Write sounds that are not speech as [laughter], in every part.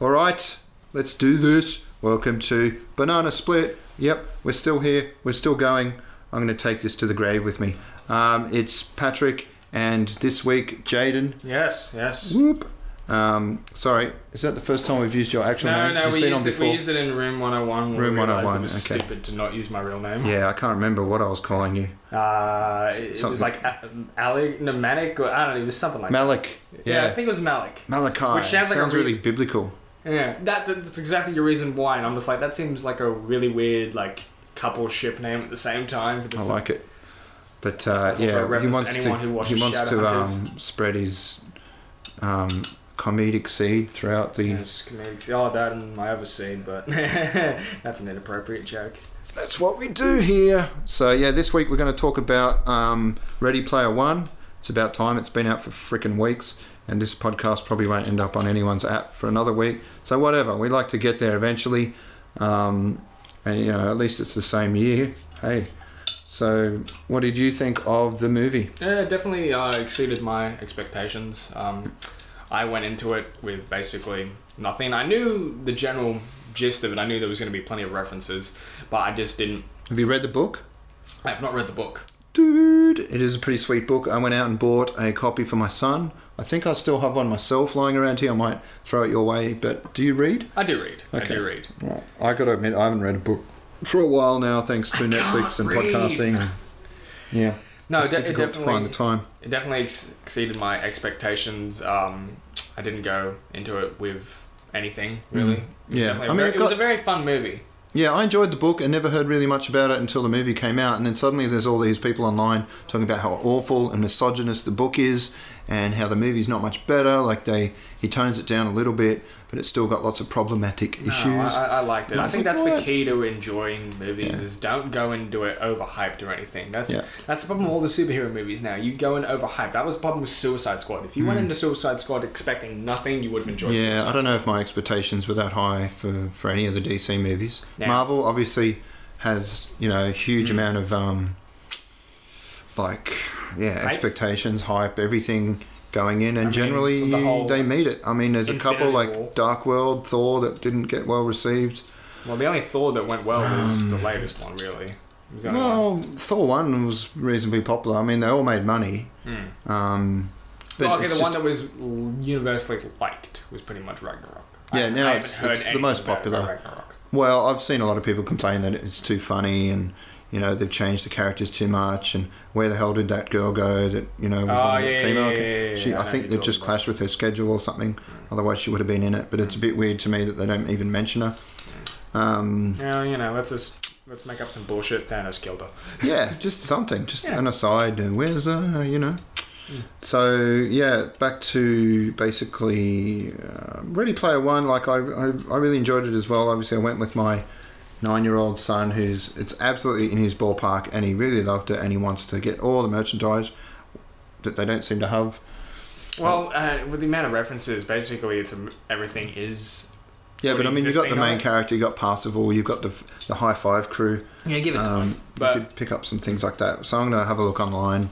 All right, let's do this. Welcome to Banana Split. Yep, we're still here. We're still going. I'm going to take this to the grave with me. Um, it's Patrick, and this week, Jaden. Yes, yes. Whoop. Um, sorry, is that the first time we've used your actual No, name? no, It's we used, it, we used it in Room 101. Room we realised 101, It was okay. stupid to not use my real name. Yeah, I can't remember what I was calling you. Uh, it, it was like A- Ali, no, Manic, or I don't know, it was something like Malik. that. Yeah. I think it was Malik. Malachi. Which sounds like a re- really biblical. Yeah, that, that- that's exactly your reason why. And I'm just like, that seems like a really weird, like, couple ship name at the same time. For this I like it. But uh, That's also a yeah, he reference to wants to, who he wants to um, spread his um, comedic seed throughout the. Yes, comedic. Oh, that and my other scene, but [laughs] that's an inappropriate joke. That's what we do here. So yeah, this week we're going to talk about um, Ready Player One. It's about time. It's been out for freaking weeks, and this podcast probably won't end up on anyone's app for another week. So whatever, we like to get there eventually, um, and you know at least it's the same year. Hey, so what did you think of the movie? Yeah, definitely uh, exceeded my expectations. Um, I went into it with basically nothing. I knew the general gist of it. I knew there was going to be plenty of references, but I just didn't. Have you read the book? I have not read the book. Dude, it is a pretty sweet book. I went out and bought a copy for my son. I think I still have one myself lying around here. I might throw it your way. But do you read? I do read. I Okay. do read. Well, I got to admit, I haven't read a book for a while now, thanks to Netflix and read. podcasting. Yeah, No, it's it, de- it difficult to find the definitely time. it definitely ex- exceeded my expectations. Um, I didn't go into it with anything really. Mm. Yeah, definitely I mean, very- it it was a very fun movie. Yeah, I enjoyed the book and never heard really much about it until the movie came out. And then suddenly there's all these people online talking about how awful and misogynist the book is and how the movie's not much better. Like they, he tones it down a little bit, but it's still got lots of problematic No, issues. I, I liked it. I think like, that's "What?" the key to enjoying movies Yeah. is don't go into it overhyped or anything. That's Yeah. that's the problem with all the superhero movies now. You go in overhyped. That was the problem with Suicide Squad. If you went into Suicide Squad expecting nothing, you would have enjoyed. Hmm. Yeah, Suicide I don't know if my expectations were that high for, for any of the DC movies. Yeah. Marvel obviously has you know a huge Mm. amount of um, like yeah Hype? expectations, hype, everything going in, and I mean, generally the they meet it. I mean, there's a couple like War. Dark World, Thor that didn't get well received. Well, the only Thor that went well was the latest one, really. It was the only one. Um, Well, Thor one was reasonably popular. I mean, they all made money. Hmm. Um, but Well, okay, the one just- that was universally liked was pretty much Ragnarok. Yeah, I- now I it's- it's the most about it about popular. Well, I've seen a lot of people complain that it's too funny and you know they've changed the characters too much and where the hell did that girl go that you know was Oh, one of the yeah, female? yeah, yeah, she I I think they just clashed with her schedule or something otherwise she would have been in it but it's a bit weird to me that they don't even mention her. Um, Yeah, you know, let's just let's make up some bullshit. Thanos killed her. [laughs] yeah just something just an aside uh, where's uh you know? Mm. so yeah back to basically uh, Ready Player One like I, I I really enjoyed it as well. Obviously I went with my nine-year-old son who's it's absolutely in his ballpark and he really loved it and he wants to get all the merchandise that they don't seem to have Well, uh, with the amount of references, basically, it's a, everything is. yeah but I mean you've got the main it. character you've got Parzival you've got the the High Five crew Yeah, give it um, But- you could pick up some things like that so I'm gonna have a look online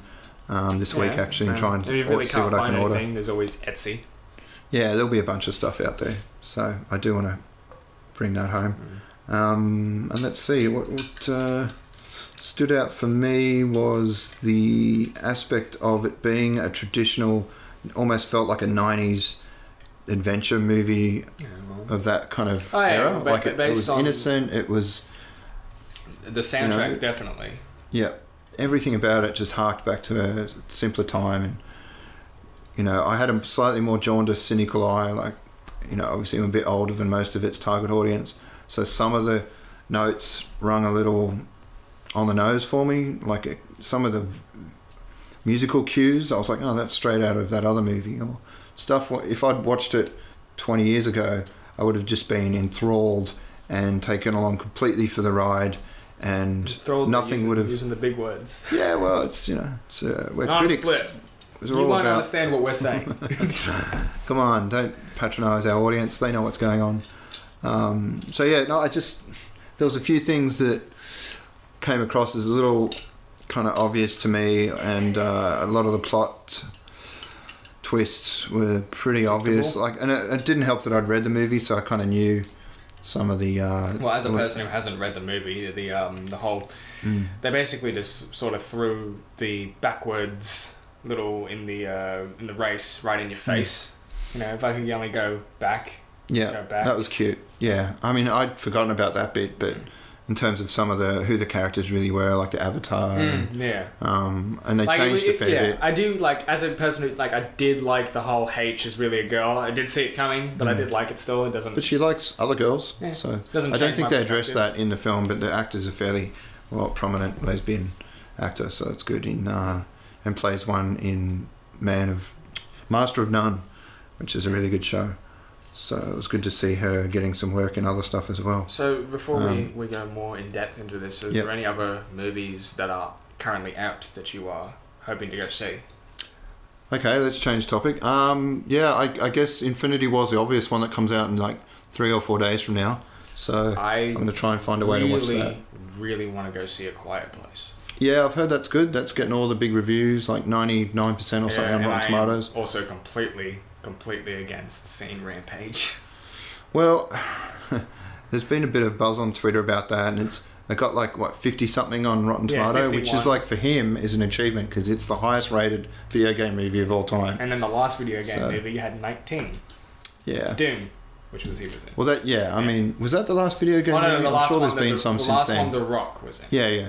um, this week actually and try and if you really see what I find can order anything, there's always Etsy. Yeah, there'll be a bunch of stuff out there. So I do want to bring that home. Um, and let's see, what, what uh, stood out for me was the aspect of it being a traditional, almost felt like a 90s adventure movie Yeah, well, of that kind of Oh, yeah, era. but- like it, it was innocent, it was, the soundtrack know, definitely. yeah, everything about it just harked back to a simpler time. And, you know, I had a slightly more jaundiced, cynical eye. Like, you know, obviously I'm a bit older than most of its target audience. So some of the notes rung a little on the nose for me. Like it, some of the musical cues, I was like, oh, that's straight out of that other movie. Or stuff, if I'd watched it 20 years ago, I would have just been enthralled and taken along completely for the ride. And Thrilled nothing using, would have using the big words. yeah, well, it's you know, it's uh, we're Non critics. split. It's You all won't about. understand what we're saying. [laughs] Come on, don't patronise our audience. They know what's going on. Um, so yeah, no, I just there was a few things that came across as a little kind of obvious to me, and uh, a lot of the plot twists were pretty obvious. Like, and it, it didn't help that I'd read the movie, so I kind of knew some of the. Uh, Well, as a person who hasn't read the movie, the um, the whole Mm. they basically just sort of threw the backwards little in the uh, in the race right in your face. You know, if I could only go back, Yeah, that was cute. Yeah, I mean, I'd forgotten about that bit, but in terms of some of the who the characters really were, like the Avatar, Mm, yeah. um, and they Like, it changed was- a fair yeah, bit. I do like as a person who like I did like the whole H is really a girl. I did see it coming, but I Mm. did like it still. It doesn't But she likes other girls, Yeah. so doesn't. I don't think they addressed perspective. that in the film. But the actor's a fairly well prominent lesbian actor, so it's good in uh, and plays one in Man of Master of None, which is a really good show. So it was good to see her getting some work in other stuff as well. So before we, Um, we go more in depth into this, is Yep. there any other movies that are currently out that you are hoping to go see? Okay, let's change topic. Um, yeah, I, I guess Infinity War's the obvious one that comes out in like three or four days from now. So I I'm going to try and find a way really, to watch that. really want to go see A Quiet Place. Yeah, I've heard that's good. That's getting all the big reviews, like 99% or something on Rotten Tomatoes. Also, completely, completely against seeing Rampage. Well, [laughs] there's been a bit of buzz on Twitter about that, and it's it got like what 50 something on Rotten Yeah, Tomato, which is like for him is an achievement because it's the highest rated video game movie of all time. And then the last video game So- movie had 19. Yeah. Doom, which was he was in. Well, that yeah. I mean, was that the last video game oh no, movie? the I'm last sure there's been the, some the since last then. one, The Rock was in. Yeah, yeah.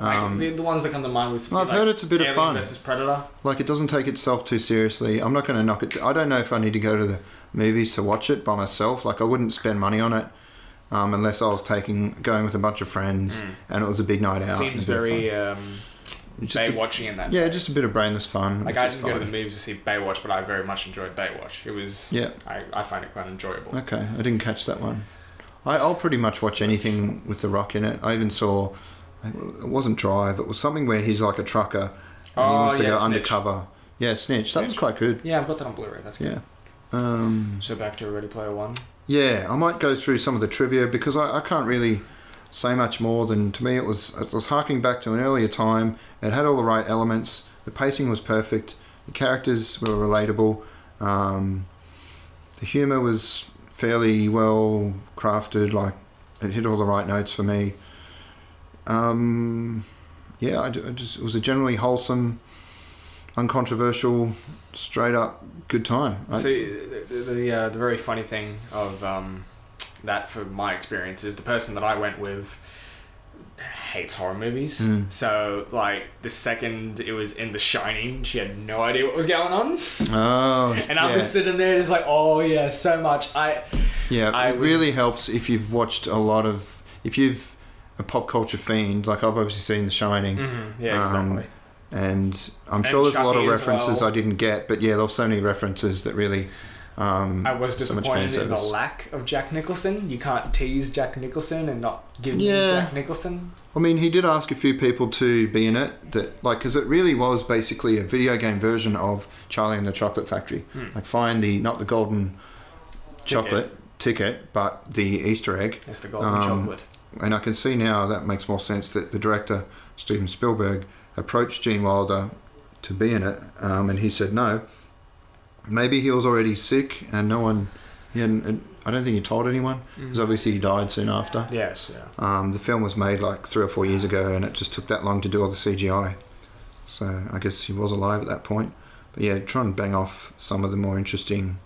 Like, Um, the, the ones that come to mind was. I've like, heard it's a bit of fun. versus Predator. Like it doesn't take itself too seriously. I'm not going to knock it. I don't know if I need to go to the movies to watch it by myself. Like I wouldn't spend money on it um, unless I was taking going with a bunch of friends and it was a big night out. Seems a bit of very um, Just a- Baywatching in that. yeah, just a bit of brainless fun. Like I didn't go to the movies to see Baywatch, but I very much enjoyed Baywatch. It was. Yeah. I, I find it quite enjoyable. Okay, I didn't catch that one. I, I'll pretty much watch anything with The Rock in it. I even saw, it wasn't Drive, it was something where he's like a trucker and he Oh, wants to yeah, go Snitch. undercover. Yeah, Snitch. That was quite good. Yeah, I've got that on Blu-ray. That's good. Yeah. Um, So back to Ready Player One. yeah, I might go through some of the trivia because I, I can't really say much more than to me it was it was harking back to an earlier time. It had all the right elements. The pacing was perfect. The characters were relatable. Um, the humor was fairly well crafted. Like it hit all the right notes for me. Um, yeah, I, I just it was a generally wholesome, uncontroversial, straight up good time. I- See, the the, uh, the very funny thing of um, that, for my experience, is the person that I went with hates horror movies. Mm. So, like, the second it was in The Shining, she had no idea what was going on, oh, [laughs] and yeah. I was sitting there just like, "Oh yeah, so much." I Yeah, I it was- really helps if you've watched a lot of if you've a pop culture fiend like I've obviously seen The Shining, Mhm, yeah, Um, exactly. and I'm And sure there's a lot of references well. I didn't get, but yeah, there's so many references that really. Um, I was so disappointed in the lack of Jack Nicholson. You can't tease Jack Nicholson and not give me Jack Nicholson. I mean, he did ask a few people to be in it. That like, because it really was basically a video game version of Charlie and the Chocolate Factory. Hmm. Like, find the not the golden chocolate ticket, but the Easter egg. It's the golden Um, chocolate. And I can see now that makes more sense that the director, Steven Spielberg, approached Gene Wilder to be in it, um, and he said no. Maybe he was already sick and no one, he hadn't, I don't think he told anyone, because obviously he died soon after. Yes, yeah. Um, the film was made like three or four years ago, and it just took that long to do all the CGI. So I guess he was alive at that point. But yeah, try and bang off some of the more interesting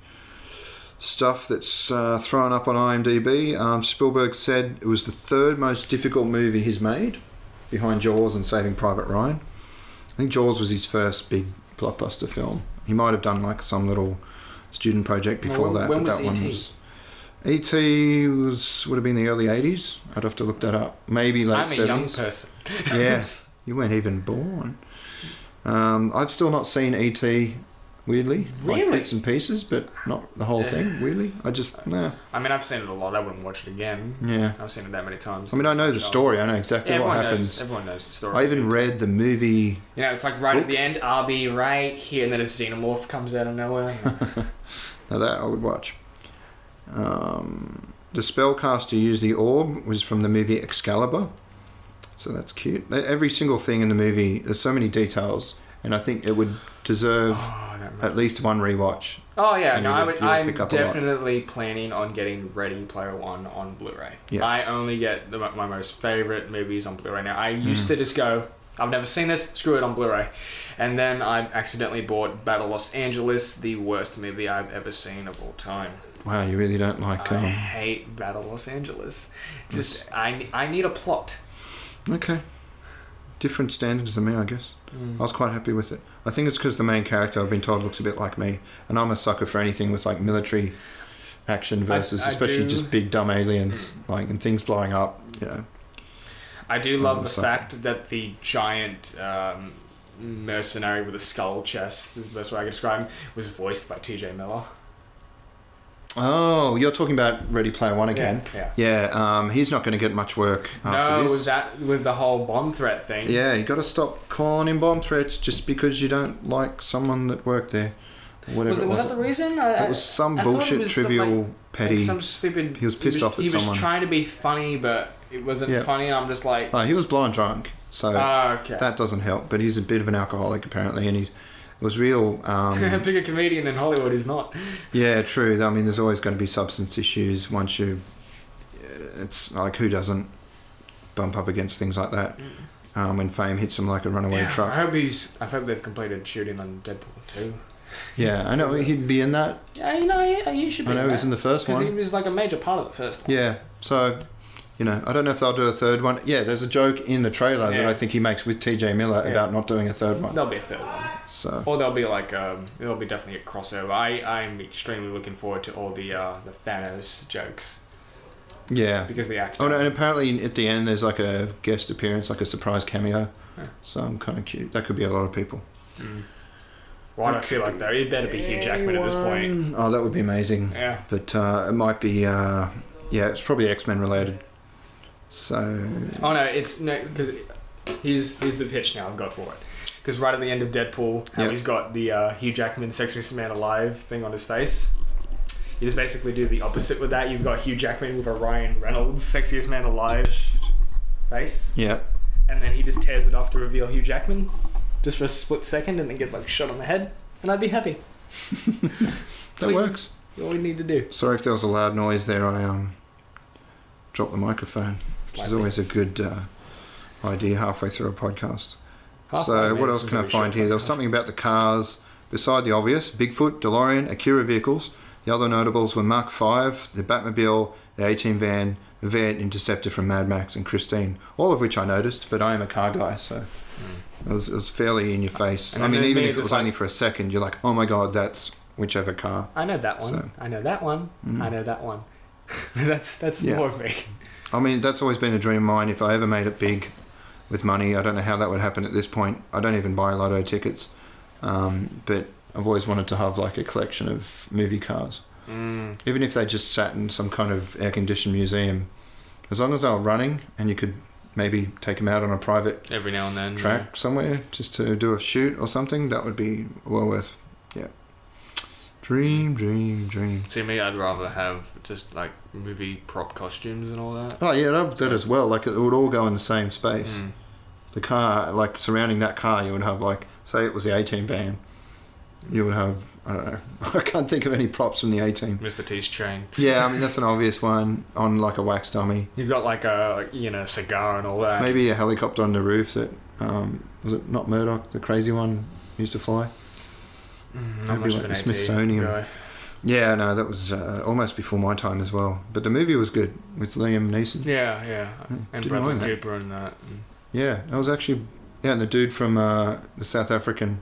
stuff that's uh, thrown up on IMDb. Um, Spielberg said it was the third most difficult movie he's made, behind Jaws and Saving Private Ryan. I think Jaws was his first big blockbuster film. He might have done like some little student project before Well, that, but that one was. E.T. was would have been the early '80s. I'd have to look that up. Maybe late I'm a young person. yeah, [laughs] you weren't even born. Um, I've still not seen E.T. Weirdly, like Really? bits and pieces, but not the whole thing. Weirdly, I just nah, I mean, I've seen it a lot. I wouldn't watch it again. yeah. I've seen it that many times. I mean, I know the story. I know exactly Yeah, what happens. Knows, everyone knows the story. I even read the movie. You know, it's like right Book. at the end, I'll be right here, and then a xenomorph comes out of nowhere. [laughs] Now that I would watch. Um, the spellcaster used the orb was from the movie Excalibur, so that's cute. Every single thing in the movie, there's so many details, and I think it would deserve Oh, I don't remember. at least one rewatch. Oh yeah, And no, you I would- would, would I'm pick up a lot. definitely planning on getting Ready Player One on Blu-ray. Yeah. I only get the, my most favorite movies on Blu-ray now. I Mm. used to just go, I've never seen this, screw it on Blu-ray, and then I accidentally bought Battle Los Angeles, the worst movie I've ever seen of all time. Wow, you really don't like. I Um, hate Battle Los Angeles. Just I, I need a plot. okay, different standards than me, I guess. Mm. I was quite happy with it. I think it's because the main character I've been told looks a bit like me, and I'm a sucker for anything with like military action versus I especially do- Mm. just big dumb aliens, like and things blowing up. You know, I do love the fact that the giant um, mercenary with a skull chest, is the best way I can describe him, was voiced by T.J. Miller. Oh, you're talking about Ready Player One again. Yeah. Yeah, um, he's not going to get much work after No, this. with that with the whole bomb threat thing. Yeah, you got to stop calling in bomb threats just because you don't like someone that worked there. Whatever Was, it was was. that the reason? I, it was some I bullshit, was some, trivial, like- petty. Like some stupid. He was pissed he off at He someone. was trying to be funny, but it wasn't Yeah. funny. I'm just like, Oh, he was blind drunk, so ah, okay. that doesn't help. But he's a bit of an alcoholic apparently, and he was real. Um, [laughs] Bigger comedian in Hollywood is not. yeah, true. I mean, there's always going to be substance issues once you. It's like who doesn't bump up against things like that um, when fame hits them like a runaway Yeah, I hope he's. I hope they've completed shooting on Deadpool 2. Yeah, I know he'd be in that. Yeah, you know, yeah, you should. Be I know he was in the first because he was like a major part of the first one. Yeah, so you know, I don't know if they'll do a third one. Yeah, there's a joke in the trailer that I think he makes with T.J. Miller Yeah. about not doing a third one. There'll be a third one, So or there'll be like um, there'll be definitely a crossover. I I'm extremely looking forward to all the uh, the Thanos jokes yeah. because the actor. Oh no, and apparently at the end there's like a guest appearance, like a surprise cameo. Huh. So I'm kind of cute. That could be a lot of people. Mm. Do I feel like though? It better be Hugh Jackman at this point. Oh, that would be amazing. Yeah. But uh, it might be. Uh, yeah, it's probably X Men related. So Oh no, it's no because here's here's the pitch now I've got for it. Because right at the end of Deadpool, how Yep. he's got the uh, Hugh Jackman "Sexiest Man Alive" thing on his face. You just basically do the opposite with that. You've got Hugh Jackman with a Ryan Reynolds "Sexiest Man Alive" face, yeah, and then he just tears it off to reveal Hugh Jackman, just for a split second, and then gets like shot on the head, and I'd be happy. [laughs] that Sweet. works. All we need to do. Sorry if there was a loud noise there. I um dropped the microphone. Which is always a good uh, idea halfway through a podcast. Half so what else can I find here? There was something about the cars beside the obvious: Bigfoot, DeLorean, Akira vehicles. The other notables were Mach V, the Batmobile, the A-Team van, the V8 Interceptor from Mad Max, and Christine. All of which I noticed, but I am a car guy, so it, was, it was fairly in your face. And I mean, even thing if it it's was like- only for a second, you're like, oh my god, that's whichever car. I know that one. So- I know that one. Mm. I know that one. [laughs] that's that's Yeah. more of me. I mean, that's always been a dream of mine. If I ever made it big with money, I don't know how that would happen at this point. I don't even buy lotto tickets, um, but I've always wanted to have like a collection of movie cars, Mm. even if they just sat in some kind of air-conditioned museum. As long as they were running, and you could maybe take them out on a private Every now and then. track somewhere just to do a shoot or something, that would be well worth. Yeah. Dream, dream, dream. See me, I'd rather have just like movie prop costumes and all that. Oh yeah, that, that as well. Like it would all go in the same space. Mm. the car, like surrounding that car, you would have like, say it was the A-Team van, you would have, I don't know, [laughs] I can't think of any props from the A-Team. Mr. T's train. Yeah, I mean that's an obvious one on like a wax dummy. You've got like a you know cigar and all that. Maybe a helicopter on the roof that um, was it not Murdock, the crazy one used to fly. Mm, not maybe like the Smithsonian. guy. Yeah, no, that was uh, almost before my time as well. But the movie was good with Liam Neeson. Yeah, yeah, and Bradley. Cooper and that. Mm. Yeah, that was actually yeah, and the dude from uh, the South African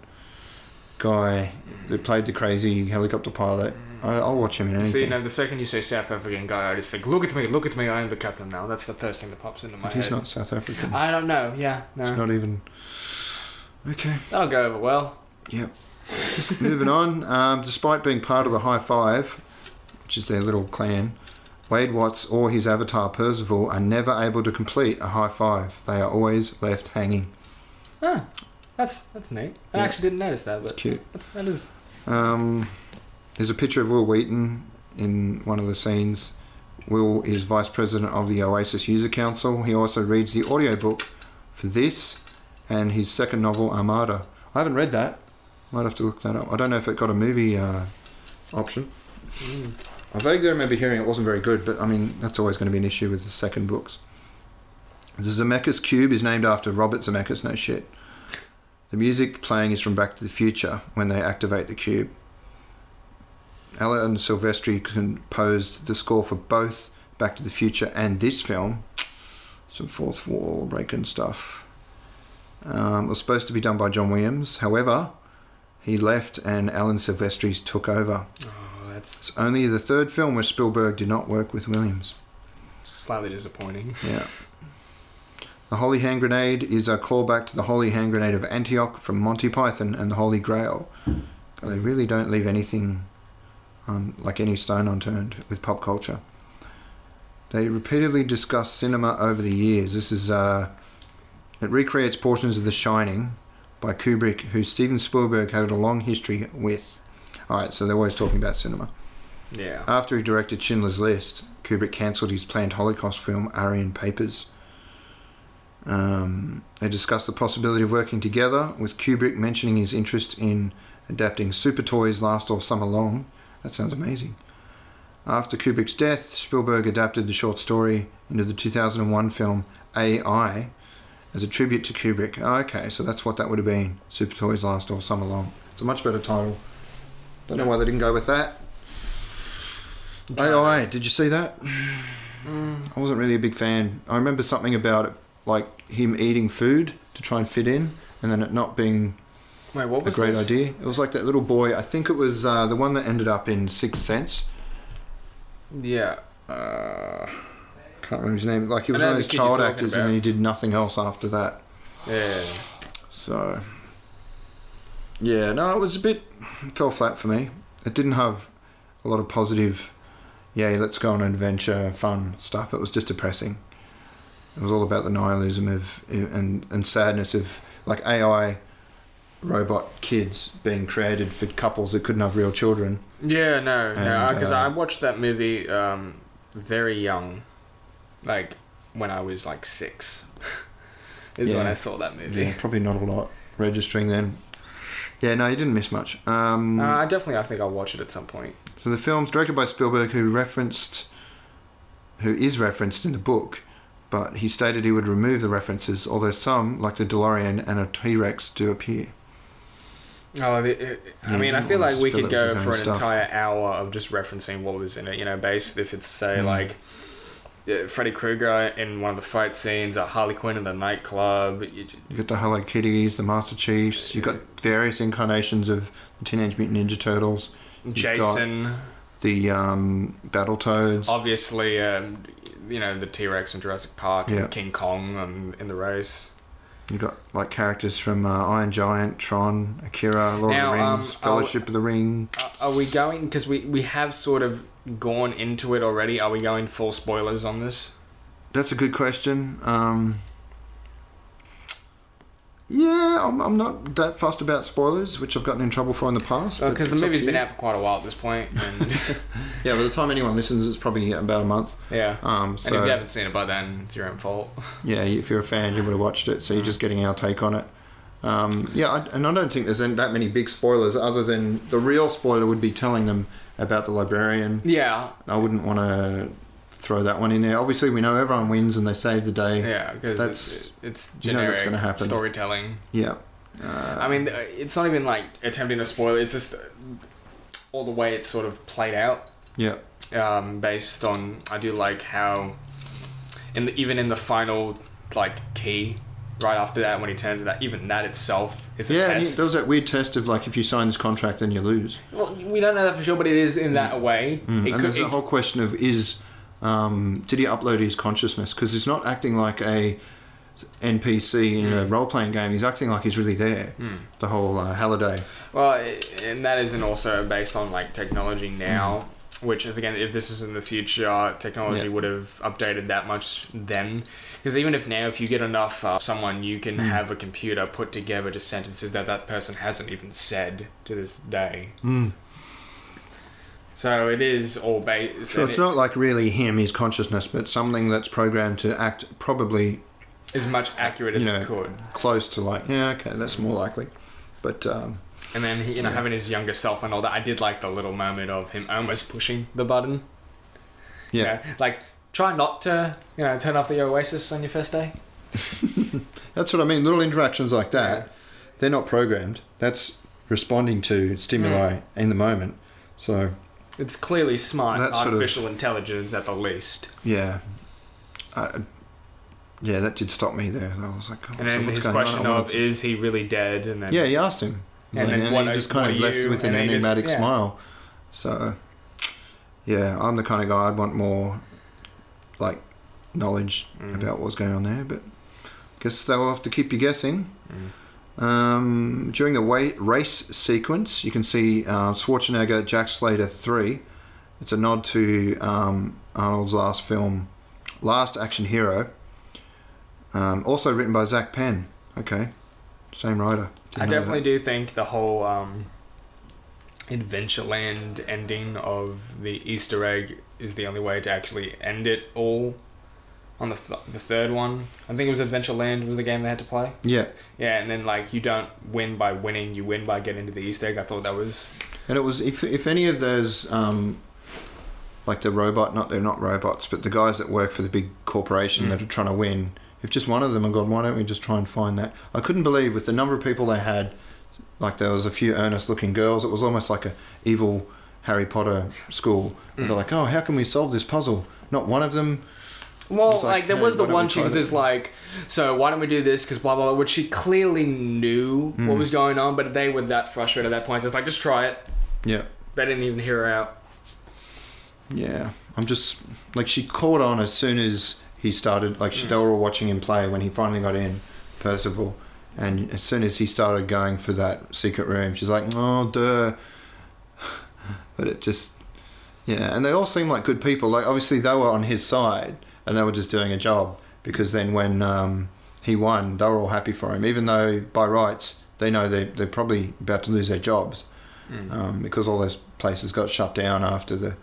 guy that played the crazy helicopter pilot. I, I'll watch him in anything. See, you know, the second you say South African guy, I just think, look at me, look at me, I am the captain now. That's the first thing that pops into my but he's head. not South African. I don't know. Yeah, no, He's not even. Okay. that'll go over well. Yep. Moving on. Um, despite being part of the High Five, which is their little clan, Wade Watts or his avatar Parzival are never able to complete a high five. They are always left hanging. Ah, that's that's neat. I Yeah. actually didn't notice that, It's cute. that's, that is. Um, there's a picture of Wil Wheaton in one of the scenes. Will is vice president of the Oasis User Council. He also reads the audiobook for this and his second novel, Armada. I haven't read that. Might have to look that up. I don't know if it got a movie uh, option. Mm. I vaguely remember hearing it wasn't very good, but I mean that's always going to be an issue with the second books. The Zemeckis Cube is named after Robert Zemeckis. No shit. The music playing is from Back to the Future when they activate the cube. Alan Silvestri composed the score for both Back to the Future and this film. Some fourth wall breaking stuff. Um, it was supposed to be done by John Williams. However, he left and Alan Silvestri took over. Oh, that's It's only the third film where Spielberg did not work with Williams. slightly disappointing. Yeah. The Holy Hand Grenade is a callback to the Holy Hand Grenade of Antioch from Monty Python and the Holy Grail. But they really don't leave anything on, like any stone unturned with pop culture. They repeatedly discuss cinema over the years. This is uh, it recreates portions of The Shining by Kubrick, who Steven Spielberg had a long history with. All right, so they're always talking about cinema. Yeah. After he directed Schindler's List, Kubrick cancelled his planned Holocaust film Aryan Papers. Um, they discussed the possibility of working together, with Kubrick mentioning his interest in adapting Supertoys Last All Summer Long. That sounds amazing. After Kubrick's death, Spielberg adapted the short story into the 2001 film AI as a tribute to Kubrick. Oh, okay, so that's what that would have been Supertoys Last All Summer Long. It's a much better title. Don't know why they didn't go with that. AI, did you see that? Mm. I wasn't really a big fan. I remember something about it, like him eating food to try and fit in, and then it not being Wait, what a great this? idea. It was like that little boy. I think it was uh, the one that ended up in Sixth Sense. Yeah. Uh, can't remember his name. Like he was one of those child actors, about. and he did nothing else after that. Yeah. So, yeah, no, it was a bit fell flat for me. It didn't have a lot of positive, yay, let's go on an adventure, fun stuff. It was just depressing. It was all about the nihilism of and and sadness of like AI robot kids being created for couples that couldn't have real children. Yeah, no, no, because uh, I watched that movie um, very young, like when I was like six. [laughs] is when I saw that movie. Yeah, probably not a lot registering then. Yeah, no, you didn't miss much. Um, Uh, I definitely, I think I'll watch it at some point. So the film's directed by Spielberg, who referenced, who is referenced in the book, but he stated he would remove the references, although some, like the DeLorean and a T Rex, do appear. Oh, the, it, I mean, I feel like we could go for an stuff. entire hour of just referencing what was in it. You know, based if it's say Mm. like Freddy Krueger in one of the fight scenes, or Harley Quinn in the nightclub. You, You got the Hello Kitties, the Master Chiefs. You've got various incarnations of the Teenage Mutant Ninja Turtles, got- Jason, the um, Battletoads. obviously, um, you know the T Rex from Jurassic Park, Yeah. and King Kong um, in the race. You got like characters from uh, Iron Giant, Tron, Akira, Lord Now, of the um, Rings, I'll- Fellowship of the Ring. Are- Are we going? Because we we have sort of gone into it already. Are we going full spoilers on this? That's a good question. Um, yeah, I'm, I'm not that fussed about spoilers, which I've gotten in trouble for in the past. Because Uh, the movie's been out for quite a while at this point, and [laughs] [laughs] Yeah, by the time anyone listens, it's probably about a month. yeah. Um, And if you haven't seen it by then, it's your own fault. [laughs] yeah, if you're a fan, you would have watched it. So you're Mm. just getting our take on it. Um, yeah, I, and I don't think there's that many big spoilers, other than the real spoiler would be telling them about the librarian. Yeah, I wouldn't want to throw that one in there. Obviously, we know everyone wins and they save the day. yeah, because That's- it's, it's you know that's gonna happen. storytelling. Yeah. Uh, I mean, uh, it's not even like attempting to spoil. It, it's just uh, all the way it's sort of played out. yeah. um, based on I do like how in the, even in the final like key right after that when he turns it that even that itself is a Yeah, test. there was that weird test of like if you sign this contract, then you lose. well, we don't know that for sure, but it is in that way. Mm. It and could, there's a whole question of is um, did he upload his consciousness? Because he's not acting like a NPC in a role playing game. He's acting like he's really there. Hmm. The whole uh, Halliday. well, and that isn't also based on like technology now. Which is again, if this is in the future, technology. Yeah. would have updated that much then. Because even if now, if you get enough uh, someone, you can Mm. have a computer put together just sentences that that person hasn't even said to this day. Mm. So it is all based. So it's not like really him, his consciousness, but something that's programmed to act probably as much accurate as you it could. close to like yeah, okay, that's more likely. But um, And then you know Yeah. having his younger self and all that. I did like the little moment of him almost pushing the button. yeah, You know, like try not to you know turn off the Oasis on your first day. [laughs] that's what I mean. Little interactions like that, they're not programmed. That's responding to stimuli in the moment. So It's clearly smart That sort of- artificial intelligence at the least. yeah, yeah, that did stop me there. I was like, oh, And so then what's his question of to- is he really dead? And then yeah, he asked him, And Like, then and he just kind of left you? with an And he just- enigmatic yeah. smile. So yeah, I'm the kind of guy I'd want more like knowledge Mhm. about what's going on there, but guess they'll have to keep you guessing. Mm. Um, during the race sequence, you can see uh, Schwarzenegger, Jack Slater 3. It's a nod to um, Arnold's last film, Last Action Hero. Um, also written by Zak Penn. Okay, same writer. I definitely do think the whole um, Adventureland ending of the Easter egg is the only way to actually end it all. On the, th- the third one, I think it was Adventureland was the game they had to play. Yeah, Yeah, and then like you don't win by winning, you win by getting to the Easter egg. I thought that was and it was if if any of those um, like the robot, not they're not robots, but the guys that work for the big corporation Mm. that are trying to win. If just one of them had gone, why don't we just try and find that? I couldn't believe with the number of people they had. Like there was a few earnest-looking girls. It was almost like a evil Harry Potter school. And they're Mm. like, oh, how can we solve this puzzle? Not one of them. Well, like, like, there hey, was the one chick that? like, so why don't we do this? Because blah blah blah. Which she clearly knew what Mm. was going on, but they were that frustrated at that point. So it's like, just try it. Yeah, They didn't even hear her out. yeah. I'm just like she caught on as soon as he started. Like she, they were all watching him play when he finally got in, Parzival. And as soon as he started going for that secret room, she's like, "Oh, duh." [laughs] But it just, yeah. And they all seem like good people. Like obviously they were on his side, and they were just doing a job. Because then when um, he won, they were all happy for him, even though by rights they know they're, they're probably about to lose their jobs Mm. um, because all those places got shut down after the.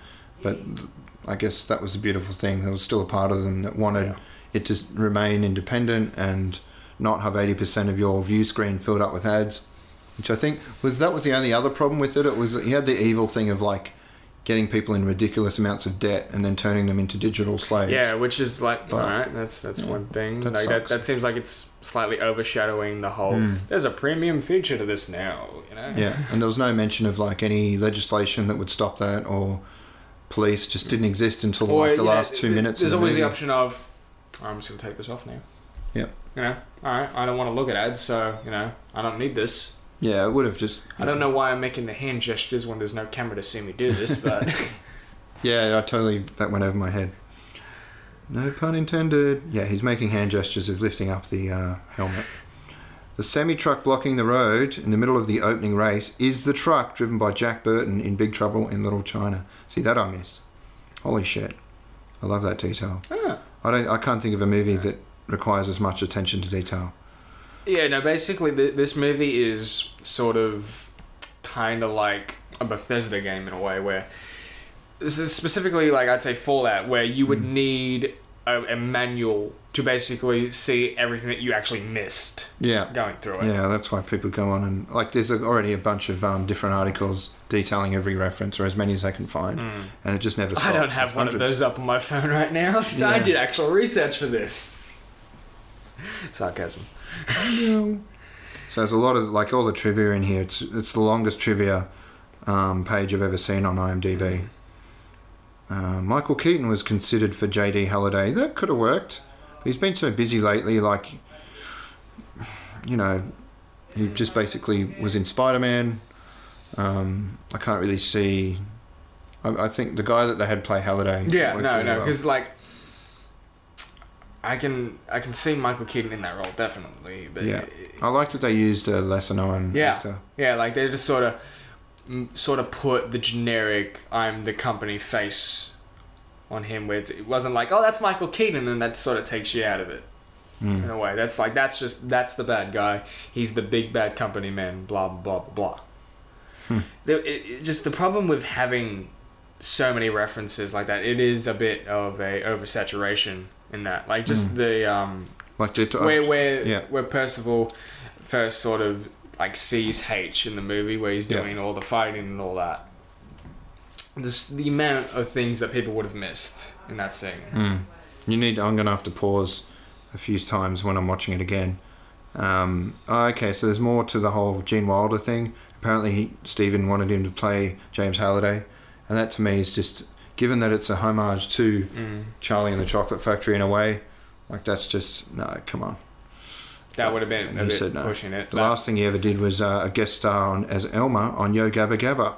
But I guess that was the beautiful thing. There was still a part of them that wanted Yeah. it to remain independent and not have eighty percent of your view screen filled up with ads. Which I think was that was the only other problem with it. It was he had the evil thing of like getting people in ridiculous amounts of debt and then turning them into digital slaves. Yeah, which is like, But- all right, that's that's yeah, one thing. that like that, that seems like it's slightly overshadowing the whole. Mm. There's a premium feature to this now, you know. Yeah, and there was no mention of like any legislation that would stop that or police just didn't exist until Or, like the know, last two minutes. There's the always the movie. option of, I'm just gonna take this off now. Yeah. You know, all right, I don't want to look at ads, so you know, I don't need this. Yeah, it would have just. I don't know why I'm making the hand gestures when there's no camera to see me do this, [laughs] but Yeah, I totally that went over my head. No pun intended. Yeah, he's making hand gestures of lifting up the uh, helmet. The semi truck blocking the road in the middle of the opening race is the truck driven by Jack Burton in Big Trouble in Little China. See that I missed. Holy shit! I love that detail. Ah. I don't. I can't think of a movie that requires as much attention to detail. yeah, no. Basically, th- this movie is sort of kind of like a Bethesda game in a way, where this is specifically like I'd say Fallout, where you would need a, a manual to basically see everything that you actually missed Yeah. going through it. Yeah, that's why people go on and like. There's already a bunch of um, different articles detailing every reference, or as many as I can find, Mm. and it just never. Stops. I don't have There's one of those up on my phone right now. [laughs] So I did actual research for this. Sarcasm. So there's a lot of like all the trivia in here. It's it's the longest trivia um, page I've ever seen on IMDb. Uh, Michael Keaton was considered for JD Halliday. That could have worked. But he's been so busy lately. Like, you know, he just basically was in Spider Man. Um, I can't really see. I, I think the guy that they had play Halliday. Yeah, no, really no, well. because like, I can I can see Michael Keaton in that role definitely, but Yeah. I like that they used a lesser known Yeah. actor. yeah, like they just sort of sort of put the generic I'm the company face on him, where it wasn't like oh that's Michael Keaton, and that sort of takes you out of it Mm. in a way. That's like that's just that's the bad guy. He's the big bad company man. Blah blah blah blah. Hmm. The, it, it- just the problem with having so many references like that, it is a bit of a oversaturation in that. Like just Hmm. the um Like they where where yeah. where Parzival first sort of like sees H in the movie where he's Yeah. doing all the fighting and all that. This the amount of things that people would have missed in that scene. Mm. You need. I'm gonna have to pause a few times when I'm watching it again. Um, oh, okay, so there's more to the whole Gene Wilder thing. Apparently, he, Steven wanted him to play James Halliday, and that to me is just given that it's a homage to Mm. Charlie and the Chocolate Factory in a way. Like that's just no. Come on. That would have been And a bit said no. pushing it. The last thing he ever did was uh, a guest star on as Elmer on Yo Gabba Gabba.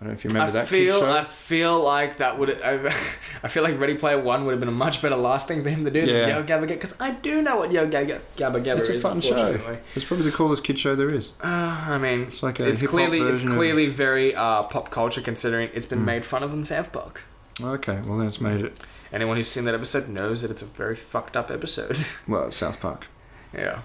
I don't know if you remember I that feel. I feel like that would I, [laughs] I feel like Ready Player One would have been a much better last thing for him to do Yeah. than Yo Gabba Gabba because I do know what Yo Gabba Gabba Gabba It's a fun show. It's probably the coolest kid show there is. Uh, I mean, It's like a it's clearly it's version of- clearly very uh, pop culture considering it's been Mm. made fun of in South Park. Okay, well then it's made it. Anyone who's seen that episode knows that it's a very fucked up episode. [laughs] Well, South Park. yeah.